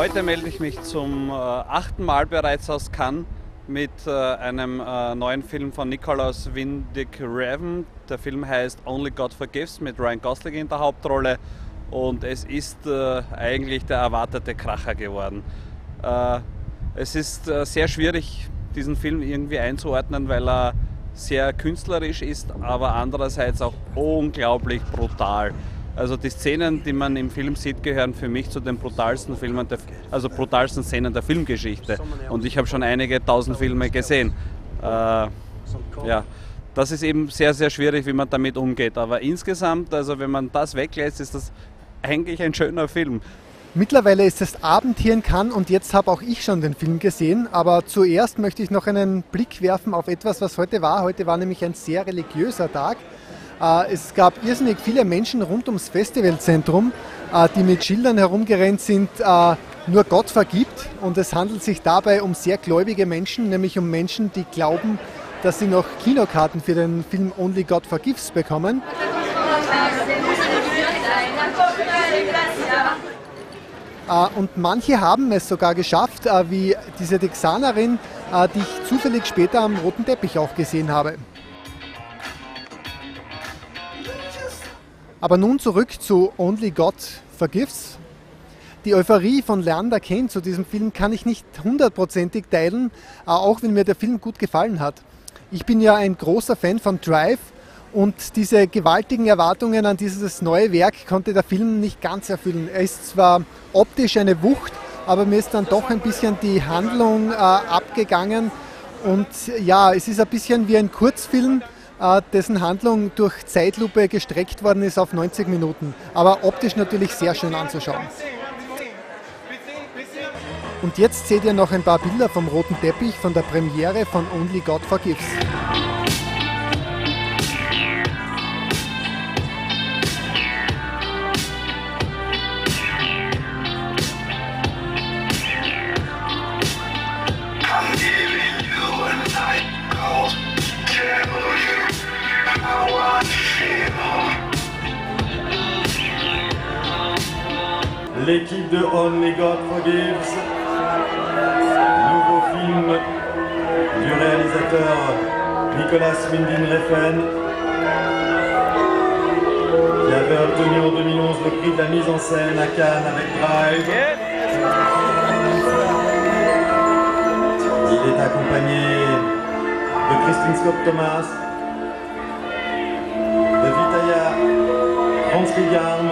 Heute melde ich mich zum äh, achten Mal bereits aus Cannes mit äh, einem äh, neuen Film von Nicholas Windick Reven. Der Film heißt Only God Forgives mit Ryan Gosling in der Hauptrolle und es ist äh, eigentlich der erwartete Kracher geworden. Äh, es ist äh, sehr schwierig, diesen Film irgendwie einzuordnen, weil er sehr künstlerisch ist, aber andererseits auch unglaublich brutal. Also die Szenen, die man im Film sieht, gehören für mich zu den brutalsten Filmen, der, also brutalsten Szenen der Filmgeschichte. Und ich habe schon einige tausend Filme gesehen. Äh, ja, das ist eben sehr, sehr schwierig, wie man damit umgeht. Aber insgesamt, also wenn man das weglässt, ist das eigentlich ein schöner Film. Mittlerweile ist es Abend hier in Cannes und jetzt habe auch ich schon den Film gesehen. Aber zuerst möchte ich noch einen Blick werfen auf etwas, was heute war. Heute war nämlich ein sehr religiöser Tag. Äh, es gab irrsinnig viele Menschen rund ums Festivalzentrum, äh, die mit Schildern herumgerannt sind, äh, nur Gott vergibt. Und es handelt sich dabei um sehr gläubige Menschen, nämlich um Menschen, die glauben, dass sie noch Kinokarten für den Film Only God Forgives bekommen. Und manche haben es sogar geschafft, wie diese Texanerin, die ich zufällig später am roten Teppich auch gesehen habe. Aber nun zurück zu Only God Forgives. Die Euphorie von Leander Kane zu diesem Film kann ich nicht hundertprozentig teilen, äh, auch wenn mir der Film gut gefallen hat. Ich bin ja ein großer Fan von Drive und diese gewaltigen Erwartungen an dieses neue Werk konnte der Film nicht ganz erfüllen. Er ist zwar optisch eine Wucht, aber mir ist dann doch ein bisschen die Handlung äh, abgegangen und ja, es ist ein bisschen wie ein Kurzfilm, dessen Handlung durch Zeitlupe gestreckt worden ist auf 90 Minuten. Aber optisch natürlich sehr schön anzuschauen. Und jetzt seht ihr noch ein paar Bilder vom roten Teppich von der Premiere von Only God Forgives. L'équipe de Only God Forgives, nouveau film du réalisateur Nicolas Winding Refn, qui avait obtenu en 2011 le prix de la mise en scène à Cannes avec Drive. Il est accompagné de Christine Scott Thomas, de Vitaya Franz Ligarm,